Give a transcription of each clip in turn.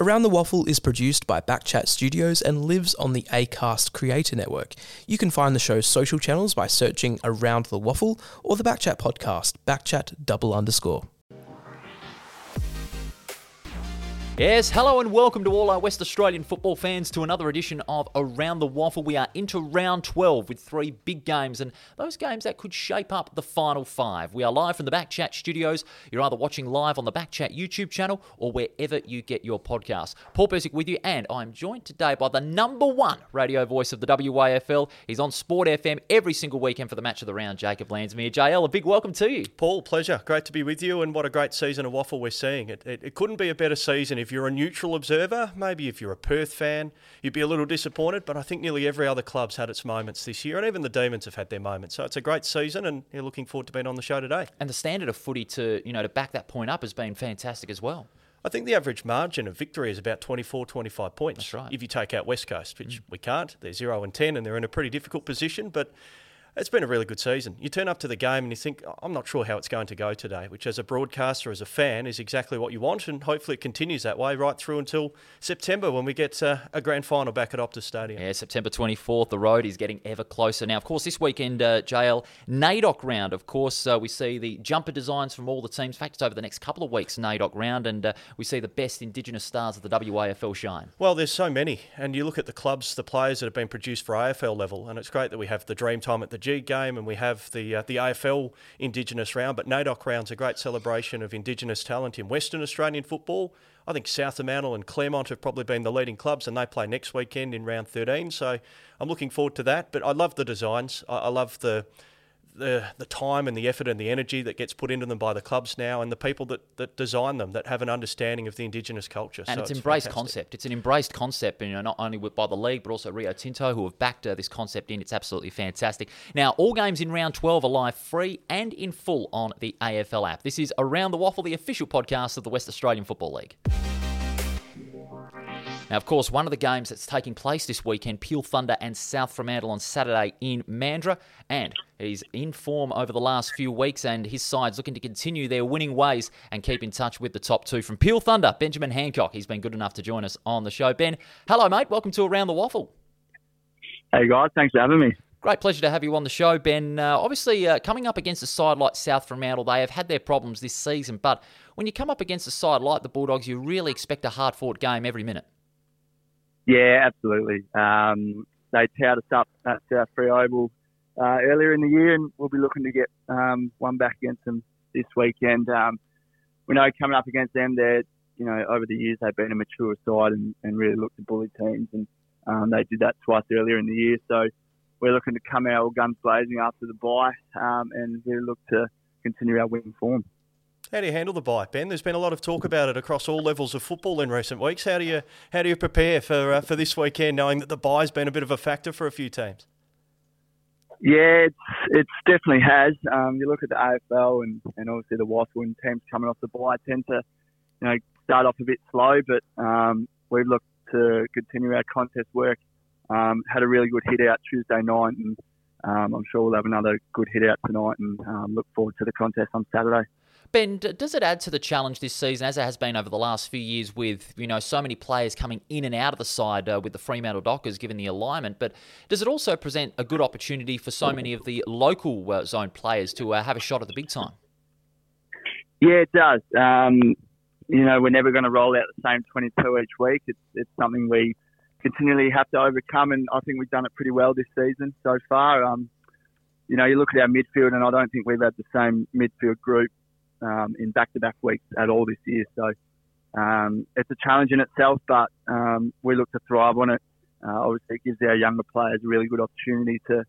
Around the Waffle is produced by Backchat Studios and lives on the Acast Creator Network. You can find the show's social channels by searching Around the Waffle or the Backchat podcast, Backchat double underscore. Yes, hello and welcome to all our West Australian football fans to another edition of Around the Waffle. We are into round 12 with three big games and those games that could shape up the final five. We are live from the Backchat studios. You're either watching live on the Backchat YouTube channel or wherever you get your podcasts. Paul Persick with you, and I'm joined today by the number one radio voice of the WAFL. He's on Sport FM every single weekend for the match of the round, Jacob Landsmeer. JL, a big welcome to you. Paul, pleasure. Great to be with you, and what a great season of Waffle we're seeing. It, it, it couldn't be a better season if if you're a neutral observer, maybe if you're a Perth fan, you'd be a little disappointed. But I think nearly every other club's had its moments this year, and even the Demons have had their moments. So it's a great season, and you're looking forward to being on the show today. And the standard of footy to you know to back that point up has been fantastic as well. I think the average margin of victory is about 24, 25 points. Right. If you take out West Coast, which mm. we can't, they're 0 and 10, and they're in a pretty difficult position. But it's been a really good season. You turn up to the game and you think, I'm not sure how it's going to go today, which as a broadcaster, as a fan, is exactly what you want. And hopefully it continues that way right through until September when we get uh, a grand final back at Optus Stadium. Yeah, September 24th. The road is getting ever closer. Now, of course, this weekend, uh, JL, NAIDOC round. Of course, uh, we see the jumper designs from all the teams. In fact, it's over the next couple of weeks, NAIDOC round, and uh, we see the best Indigenous stars of the WAFL shine. Well, there's so many. And you look at the clubs, the players that have been produced for AFL level, and it's great that we have the Dream Time at the Game and we have have the uh, the AFL Indigenous round, but NAIDOC round's a great celebration of Indigenous talent in Western Australian football. I think South Fremantle and Claremont have probably been the leading clubs, and they play next weekend in round 13. So I'm looking forward to that. But I love the designs. I, I love the the the time and the effort and the energy that gets put into them by the clubs now and the people that, that design them that have an understanding of the indigenous culture. And so it's, it's embraced fantastic. concept. It's an embraced concept, you know, not only by the league but also Rio Tinto who have backed uh, this concept in. It's absolutely fantastic. Now, all games in round 12 are live free and in full on the AFL app. This is Around the Waffle, the official podcast of the West Australian Football League. Now, of course, one of the games that's taking place this weekend, Peel Thunder and South Fremantle on Saturday in Mandurah. And he's in form over the last few weeks, and his side's looking to continue their winning ways and keep in touch with the top two. From Peel Thunder, Benjamin Hancock. He's been good enough to join us on the show. Ben, hello, mate. Welcome to Around the Waffle. Hey, guys. Thanks for having me. Great pleasure to have you on the show, Ben. Uh, obviously, uh, coming up against a side like South Fremantle, they have had their problems this season, but when you come up against a side like the Bulldogs, you really expect a hard fought game every minute. Yeah, absolutely. Um, they towed us up at South Free Oval uh, earlier in the year, and we'll be looking to get um, one back against them this weekend. Um, we know coming up against them, they're you know over the years they've been a mature side and, and really looked to bully teams, and um, they did that twice earlier in the year. So we're looking to come out guns blazing after the bye um, and really look to continue our winning form. How do you handle the bye, Ben? There's been a lot of talk about it across all levels of football in recent weeks. How do you how do you prepare for uh, for this weekend, knowing that the bye's been a bit of a factor for a few teams? Yeah, it's it's definitely has. Um, you look at the AFL and, and obviously the Waffle teams coming off the bye tend to, you know, start off a bit slow, but um, we've looked to continue our contest work. Um, had a really good hit out Tuesday night, and um, I'm sure we'll have another good hit out tonight, and um, look forward to the contest on Saturday. Ben, does it add to the challenge this season, as it has been over the last few years, with you know so many players coming in and out of the side uh, with the Fremantle Dockers, given the alignment? But does it also present a good opportunity for so many of the local uh, zone players to uh, have a shot at the big time? Yeah, it does. Um, you know, we're never going to roll out the same 22 each week. It's, it's something we continually have to overcome, and I think we've done it pretty well this season so far. Um, you know, you look at our midfield, and I don't think we've had the same midfield group um, in back-to-back weeks at all this year. So um, it's a challenge in itself, but um, we look to thrive on it. Uh, obviously, it gives our younger players a really good opportunity to,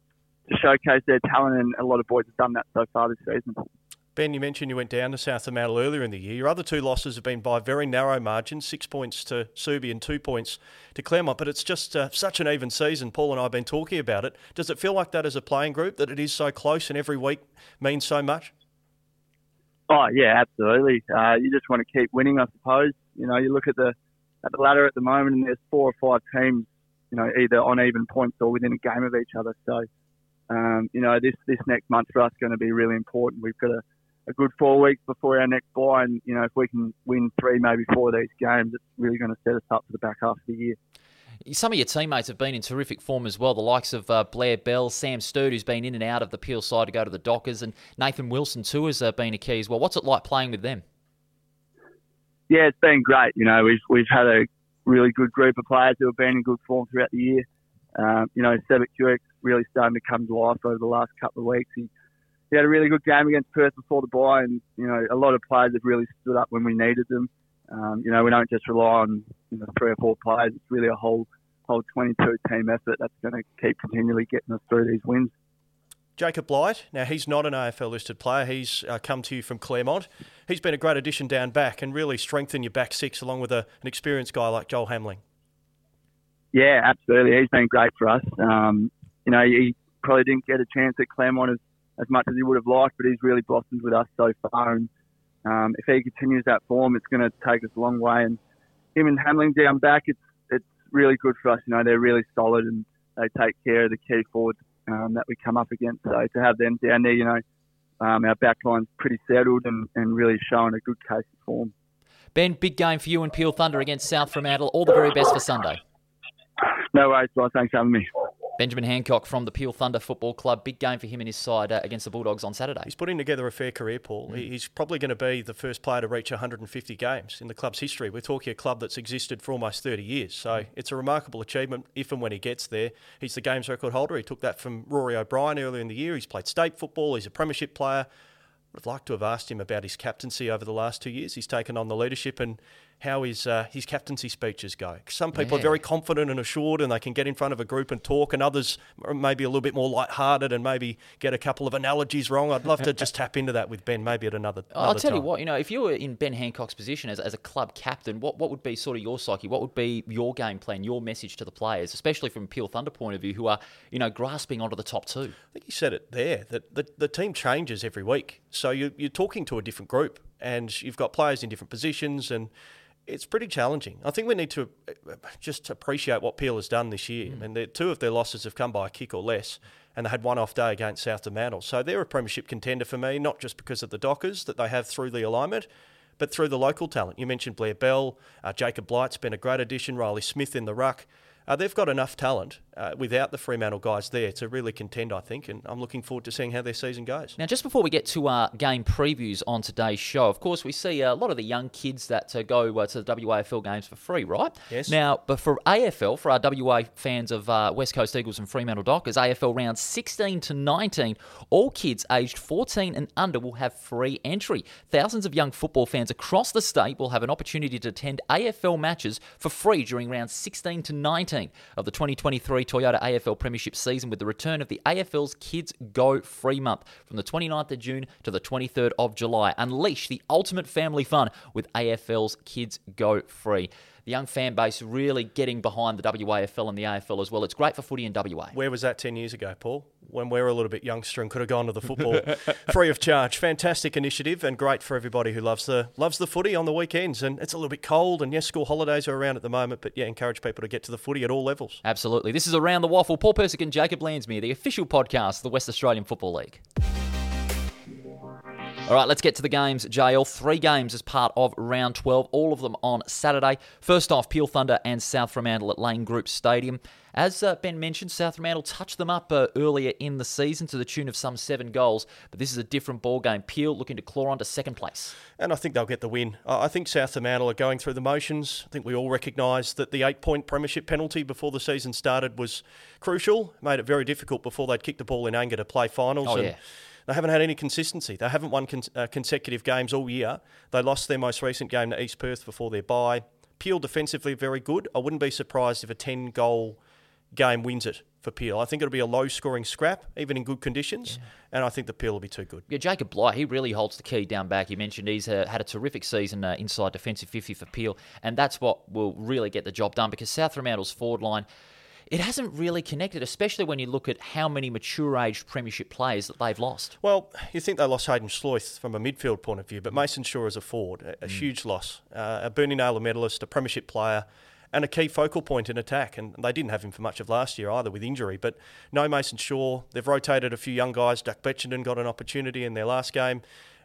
to showcase their talent, and a lot of boys have done that so far this season. Ben, you mentioned you went down to South Fremantle earlier in the year. Your other two losses have been by very narrow margins, six points to Subi and two points to Claremont. But it's just uh, such an even season. Paul and I have been talking about it. Does it feel like that as a playing group, that it is so close and every week means so much? Oh yeah, absolutely. Uh, you just want to keep winning, I suppose. You know, you look at the at the ladder at the moment, and there's four or five teams, you know, either on even points or within a game of each other. So, um, you know, this this next month for us is going to be really important. We've got a, a good four weeks before our next bye, and you know if we can win three, maybe four of these games, it's really going to set us up for the back half of the year. Some of your teammates have been in terrific form as well. The likes of uh, Blair Bell, Sam Sturt, who's been in and out of the Peel side to go to the Dockers, and Nathan Wilson too has uh, been a key as well. What's it like playing with them? Yeah, it's been great. You know, we've we've had a really good group of players who have been in good form throughout the year. Um, you know, Sevic Hewitt really starting to come to life over the last couple of weeks. He, he had a really good game against Perth before the bye, and you know, a lot of players have really stood up when we needed them. Um, you know, we don't just rely on you know, three or four players. It's really a whole whole 22 team effort that's going to keep continually getting us through these wins. Jacob Blight, now he's not an AFL listed player. He's uh, come to you from Claremont. He's been a great addition down back and really strengthened your back six along with a, an experienced guy like Joel Hamling. Yeah, absolutely. He's been great for us. Um, you know, he probably didn't get a chance at Claremont as, as much as he would have liked, but he's really blossomed with us so far. And um, if he continues that form, it's going to take us a long way. And him and Hamling down back, it's it's really good for us. You know, they're really solid and they take care of the key forwards um, that we come up against. So to have them down there, you know, um, our backline's pretty settled and, and really showing a good case of form. Ben, big game for you and Peel Thunder against South Fremantle. All the very best for Sunday. No worries, guys. Thanks for having me. Benjamin Hancock from the Peel Thunder Football Club. Big game for him and his side uh, against the Bulldogs on Saturday. He's putting together a fair career, Paul. Mm. He's probably going to be the first player to reach 150 games in the club's history. We're talking a club that's existed for almost 30 years. So mm. it's a remarkable achievement if and when he gets there. He's the games record holder. He took that from Rory O'Brien earlier in the year. He's played state football. He's a premiership player. I'd like to have asked him about his captaincy over the last two years. He's taken on the leadership and how his uh, his captaincy speeches go. Some people yeah. are very confident and assured, and they can get in front of a group and talk, and others maybe a little bit more light-hearted and maybe get a couple of analogies wrong. I'd love to just tap into that with Ben, maybe at another. another I'll tell time. you what, you know, if you were in Ben Hancock's position as, as a club captain, what what would be sort of your psyche? What would be your game plan, your message to the players, especially from a Peel Thunder point of view, who are you know grasping onto the top two? I think you said it there that the, the team changes every week, so you, you're talking to a different group, and you've got players in different positions and it's pretty challenging. I think we need to uh, just appreciate what Peel has done this year. Mm. I mean, two of their losses have come by a kick or less, and they had one off day against South Fremantle. So they're a premiership contender for me, not just because of the Dockers that they have through the alignment, but through the local talent. You mentioned Blair Bell, uh, Jacob Blight's been a great addition, Riley Smith in the ruck uh, they've got enough talent uh, without the Fremantle guys there to really contend, I think, and I'm looking forward to seeing how their season goes. Now, just before we get to our game previews on today's show, of course, we see a lot of the young kids that uh, go uh, to the WAFL games for free, right? Yes. Now, but for AFL, for our WA fans of uh, West Coast Eagles and Fremantle Dockers, AFL rounds 16 to 19, all kids aged 14 and under will have free entry. Thousands of young football fans across the state will have an opportunity to attend AFL matches for free during rounds 16 to 19 of the 2023 Toyota AFL Premiership season with the return of the AFL's Kids Go Free Month from the 29th of June to the 23rd of July. Unleash the ultimate family fun with AFL's Kids Go Free the young fan base really getting behind the WAFL and the AFL as well. It's great for footy in WA. Where was that 10 years ago, Paul? When we were a little bit youngster and could have gone to the football free of charge. Fantastic initiative and great for everybody who loves the loves the footy on the weekends. And it's a little bit cold, and yes, school holidays are around at the moment, but yeah, encourage people to get to the footy at all levels. Absolutely. This is Around the Waffle. Paul Persick and Jacob Landsmeer, the official podcast of the West Australian Football League. All right, let's get to the games. JL, three games as part of round 12, all of them on Saturday. First off, Peel Thunder and South Fremantle at Lane Group Stadium. As uh, Ben mentioned, South Fremantle touched them up uh, earlier in the season to the tune of some seven goals, but this is a different ball game. Peel looking to claw on to second place. And I think they'll get the win. I think South Fremantle are going through the motions. I think we all recognise that the eight point premiership penalty before the season started was crucial, made it very difficult before they'd kick the ball in anger to play finals. Oh, and yeah they haven't had any consistency. They haven't won con- uh, consecutive games all year. They lost their most recent game to East Perth before their bye. Peel defensively very good. I wouldn't be surprised if a 10 goal game wins it for Peel. I think it'll be a low scoring scrap, even in good conditions, yeah. and I think the Peel will be too good. Yeah, Jacob Blight, he really holds the key down back. You mentioned he's uh, had a terrific season uh, inside defensive 50 for Peel, and that's what will really get the job done because South Fremantle's forward line it hasn't really connected, especially when you look at how many mature aged premiership players that they've lost. Well, you think they lost Haiden Schloithe from a midfield point of view, but Mason Shaw is a forward, a, a mm. huge loss. Uh, a Bernie Naylor medalist, a premiership player, and a key focal point in attack. And they didn't have him for much of last year either with injury. But no Mason Shaw. They've rotated a few young guys. Jack Betchenden got an opportunity in their last game.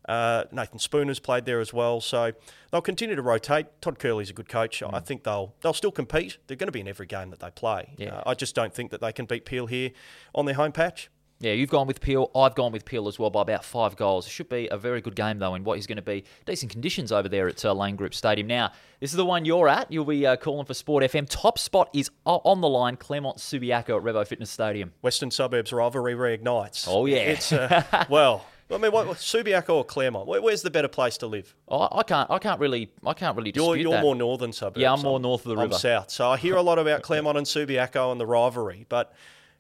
Uh, Nathan Spooner's played there as well, so they'll continue to rotate. Todd Curley's a good coach. I think they'll they'll still compete. They're going to be in every game that they play. Yeah. Uh, I just don't think that they can beat Peel here on their home patch. Yeah, you've gone with Peel. I've gone with Peel as well by about five goals. It should be a very good game, though, in what is going to be decent conditions over there at uh, Lane Group Stadium. Now, this is the one you're at. You'll be uh, calling for Sport FM. Top spot is on the line, Claremont Subiaco at Revo Fitness Stadium. Western Suburbs rivalry reignites. Oh, yeah. It's uh, well. I mean, what, Subiaco or Claremont? Where, where's the better place to live? Oh, I can't. I can't really. I can't really You're, you're that. more northern suburbs. Yeah, I'm more north of the I'm river. south. So I hear a lot about Claremont and Subiaco and the rivalry, but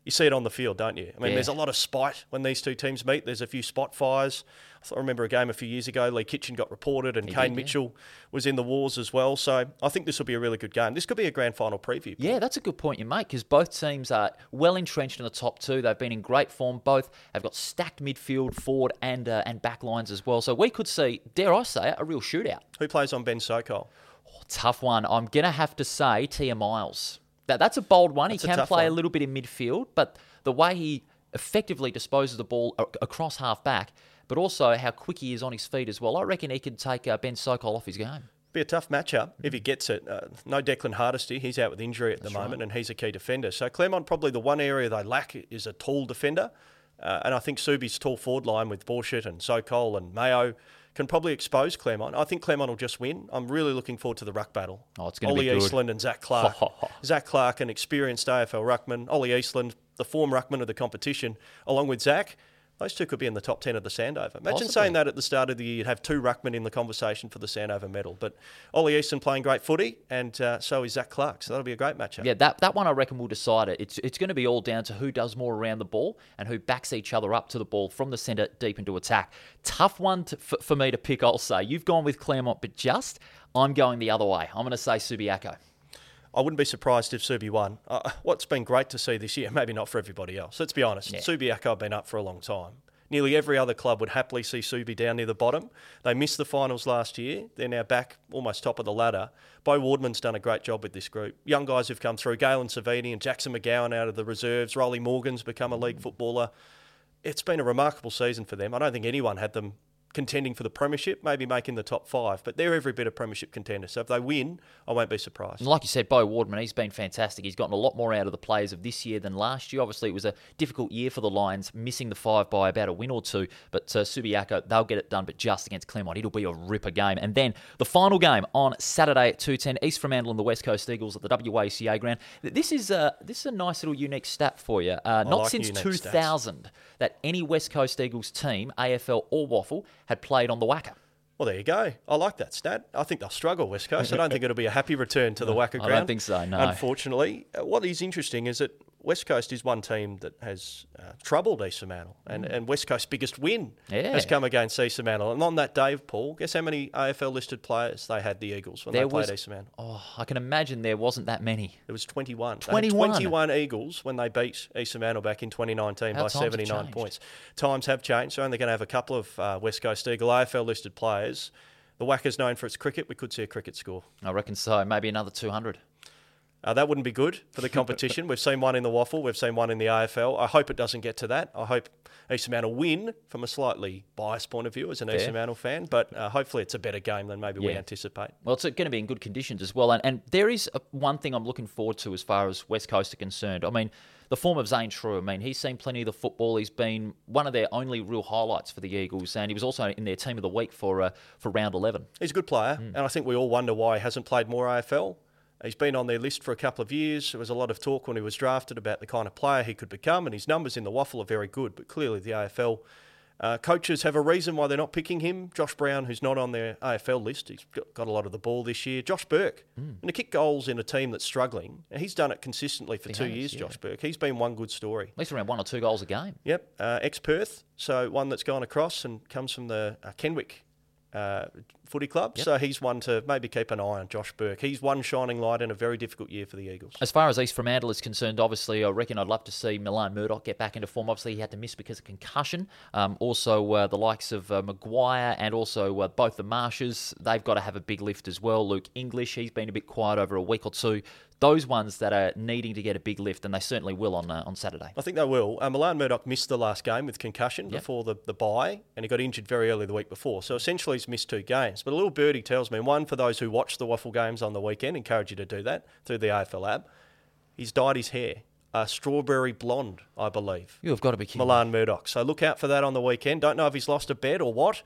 you see it on the field, don't you? I mean, Yeah. there's a lot of spite when these two teams meet. There's a few spot fires. I remember a game a few years ago. Lee Kitchen got reported, and He Kane did, yeah. Mitchell was in the wars as well. So I think this will be a really good game. This could be a grand final preview. Yeah, that's a good point you make because both teams are well entrenched in the top two. They've been in great form. Both have got stacked midfield, forward, and uh, and back lines as well. So we could see, dare I say it, a real shootout. Who plays on Ben Sokol? Tough one. I'm gonna have to say Tia Miles. That that's a bold one. That's he can tough play a little bit in midfield, but the way he effectively disposes the ball across half back, but also how quick he is on his feet as well. I reckon he could take uh, Ben Sokol off his game. Be a tough matchup if he gets it. Uh, no Declan Hardesty, he's out with injury at the moment, and he's a key defender. So Claremont probably the one area they lack is a tall defender, uh, and I think Subi's tall forward line with Borshett and Sokol and Mayo can probably expose Claremont. I think Claremont will just win. I'm really looking forward to the ruck battle. Oh, it's gonna Ollie be good. Eastland and Zac Clarke. Oh. Zac Clarke, an experienced AFL ruckman. Ollie Eastland, the form ruckman of the competition, along with Zac. Those two could be in the top 10 of the Sandover. Imagine Possibly. saying that at the start of the year, you'd have two ruckmen in the conversation for the Sandover medal. But Ollie Eastland playing great footy, and uh, so is Zac Clarke. So that'll be a great matchup. Yeah, that, that one I reckon will decide it. It's it's going to be all down to who does more around the ball and who backs each other up to the ball from the centre deep into attack. Tough one to, for, for me to pick, I'll say. You've gone with Claremont, but just I'm going the other way. I'm going to say Subiaco. I wouldn't be surprised if Subi won. Uh, what's been great to see this year, maybe not for everybody else. Let's be honest. Yeah. Subiaco have been up for a long time. Nearly every other club would happily see Subi down near the bottom. They missed the finals last year. They're now back almost top of the ladder. Beau Wardman's done a great job with this group. Young guys who've come through, Galen Savini and Jackson McGowan out of the reserves. Rolly Morgan's become a league footballer. It's been a remarkable season for them. I don't think anyone had them contending for the premiership, maybe making the top five, but they're every bit a premiership contender. So if they win, I won't be surprised. And like you said, Beau Wardman, he's been fantastic. He's gotten a lot more out of the players of this year than last year. Obviously, it was a difficult year for the Lions, missing the five by about a win or two. But uh, Subiaco, they'll get it done, but just against Claremont. It'll be a ripper game. And then the final game on Saturday at 2.10, East Fremantle and the West Coast Eagles at the WACA ground. This is, uh, this is a nice little unique stat for you. Uh, not like since stats. 2000 that any West Coast Eagles team, AFL or Waffle, had played on the WACA. Well, there you go. I like that stat. I think they'll struggle, West Coast. I don't think it'll be a happy return to the WACA ground. I don't think so, no. Unfortunately, Uh, what is interesting is that West Coast is one team that has uh, troubled East Fremantle, and, and West Coast's biggest win Mm. Yeah. has come against East Fremantle. And on that day, Paul, guess how many AFL listed players they had the Eagles when There they played was- East Fremantle? Oh, I can imagine there wasn't that many. It was 21. 21? 21 Eagles when they beat East Fremantle back in 2019 How by 79 points. Times have changed. They're only going to have a couple of uh, West Coast Eagle AFL listed players. The WACA's known for its cricket. We could see a cricket score. I reckon so. Maybe another 200. Uh, that wouldn't be good for the competition. We've seen one in the waffle. We've seen one in the AFL. I hope it doesn't get to that. I hope East Fremantle win from a slightly biased point of view as an East Fair. Fremantle fan, but uh, hopefully it's a better game than maybe we anticipate. Well, it's going to be in good conditions as well. And, and there is a, one thing I'm looking forward to as far as West Coast are concerned. I mean, the form of Zane Trew, I mean, he's seen plenty of the football. He's been one of their only real highlights for the Eagles, and he was also in their team of the week for uh, for round 11. He's a good player, Hmm. and I think we all wonder why he hasn't played more AFL. He's been on their list for a couple of years. There was a lot of talk when he was drafted about the kind of player he could become, and his numbers in the waffle are very good. But clearly, the AFL uh, coaches have a reason why they're not picking him. Josh Brown, who's not on their AFL list, he's got, a lot of the ball this year. Josh Burke, Hmm. and to kick goals in a team that's struggling, and he's done it consistently for He two has, years. yeah. Josh Burke, he's been one good story. At least around one or two goals a game. Yep, uh, ex Perth, so one that's gone across and comes from the uh, Kenwick uh, Footy Club. So he's one to maybe keep an eye on, Josh Burke. He's one shining light in a very difficult year for the Eagles. As far as East Fremantle is concerned, obviously, I reckon I'd love to see Milan Murdoch get back into form. Obviously, he had to miss because of concussion. Um, also, uh, the likes of uh, Maguire and also uh, both the Marshes, they've got to have a big lift as well. Luke English, he's been a bit quiet over a week or two. Those ones that are needing to get a big lift, and they certainly will on uh, on Saturday. I think they will. Uh, Milan Murdoch missed the last game with concussion Yep. before the, the bye, and he got injured very early the week before. So essentially, he's missed two games. But a little birdie tells me, one for those who watch the Waffle games on the weekend, encourage you to do that through the AFL app. He's dyed his hair a strawberry blonde, I believe. You have got to be kidding. Milan Murdoch. So look out for that on the weekend. Don't know if he's lost a bet or what,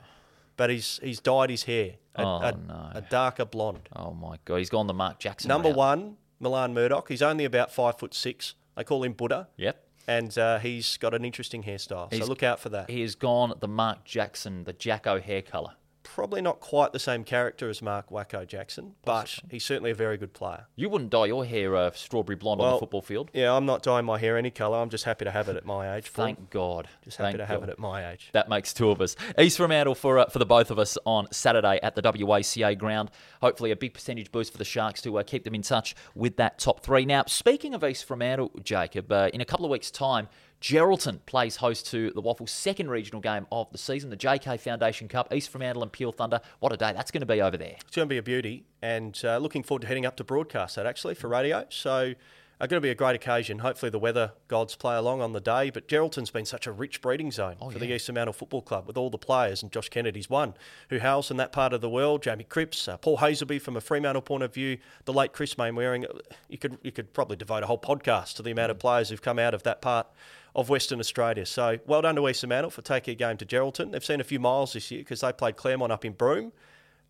but he's he's dyed his hair a, Oh, a, no. a darker blonde. Oh my god, he's gone the Mark Jackson. Number route. one, Milan Murdoch. He's only about five foot six. They call him Buddha Yep. and uh, he's got an interesting hairstyle. He's- so look out for that. He has gone the Mark Jackson, the Jacko hair colour. Probably not quite the same character as Mark Wacko Jackson, but he's certainly a very good player. You wouldn't dye your hair uh, strawberry blonde on the football field. Yeah, I'm not dyeing my hair any colour. I'm just happy to have it at my age. Paul. Thank God. just happy Thank to have God. it at my age. That makes two of us. East Fremantle for uh, for the both of us on Saturday at the WACA ground. Hopefully, a big percentage boost for the Sharks to uh, keep them in touch with that top three. Now, speaking of East Fremantle, Jacob, uh, in a couple of weeks' time, Geraldton plays host to the Waffles' second regional game of the season, the JK Foundation Cup. East Fremantle and Peel Thunder. What a day that's going to be over there. It's going to be a beauty, and uh, looking forward to heading up to broadcast that actually for radio. So, uh, going to be a great occasion. Hopefully, the weather gods play along on the day. But Geraldton's been such a rich breeding zone for the East Fremantle Football Club with all the players, and Josh Kennedy's one who hails from that part of the world. Jamie Cripps, uh, Paul Hasleby from a Fremantle point of view, the late Chris Mainwaring. You could you could probably devote a whole podcast to the amount of players who've come out of that part of Western Australia. So well done to East Fremantle for taking a game to Geraldton. They've seen a few miles this year because they played Claremont up in Broome.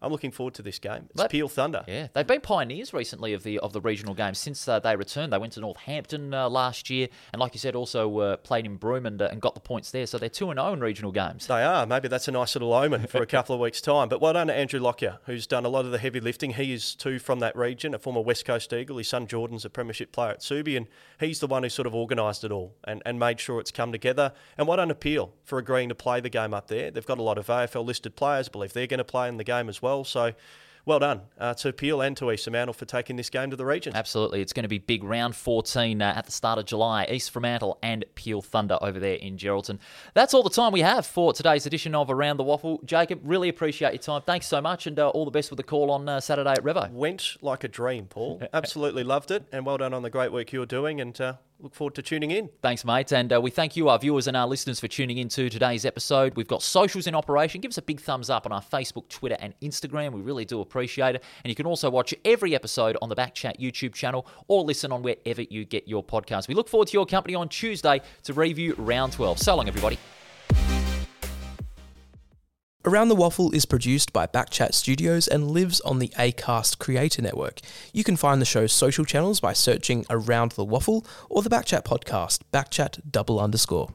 I'm looking forward to this game. It's But- Peel Thunder. Yeah, they've been pioneers recently of the of the regional games since uh, they returned. They went to Northampton uh, last year, and like you said, also uh, played in Broome and, uh, and got the points there. So they're two and zero in regional games. They are. Maybe that's a nice little omen for a couple of weeks' time. But well done to Andrew Lockyer, who's done a lot of the heavy lifting. He is too from that region, a former West Coast Eagle. His son Jordan's a premiership player at Subi, and he's the one who sort of organised it all and, and made sure it's come together. And done to Peel for agreeing to play the game up there. They've got a lot of AFL listed players. I believe they're going to play in the game as well. So well done uh, to Peel and to East Fremantle for taking this game to the region. Absolutely, it's going to be big round 14 uh, at the start of July. East Fremantle and Peel Thunder over there in Geraldton. That's all the time we have for today's edition of Around the Waffle. Jacob, really appreciate your time. Thanks so much, and uh, all the best with the call on uh, Saturday at Revo. Went like a dream, Paul. Absolutely loved it. And well done on the great work you're doing. And uh, look forward to tuning in. Thanks, mate. And uh, we thank you, our viewers and our listeners, for tuning in to today's episode. We've got socials in operation. Give us a big thumbs up on our Facebook, Twitter, and Instagram. We really do appreciate it. And you can also watch every episode on the Backchat YouTube channel or listen on wherever you get your podcast. We look forward to your company on Tuesday to review round 12. So long, everybody. Around the Waffle is produced by Backchat Studios and lives on the Acast Creator Network. You can find the show's social channels by searching Around the Waffle or the Backchat podcast, Backchat double underscore.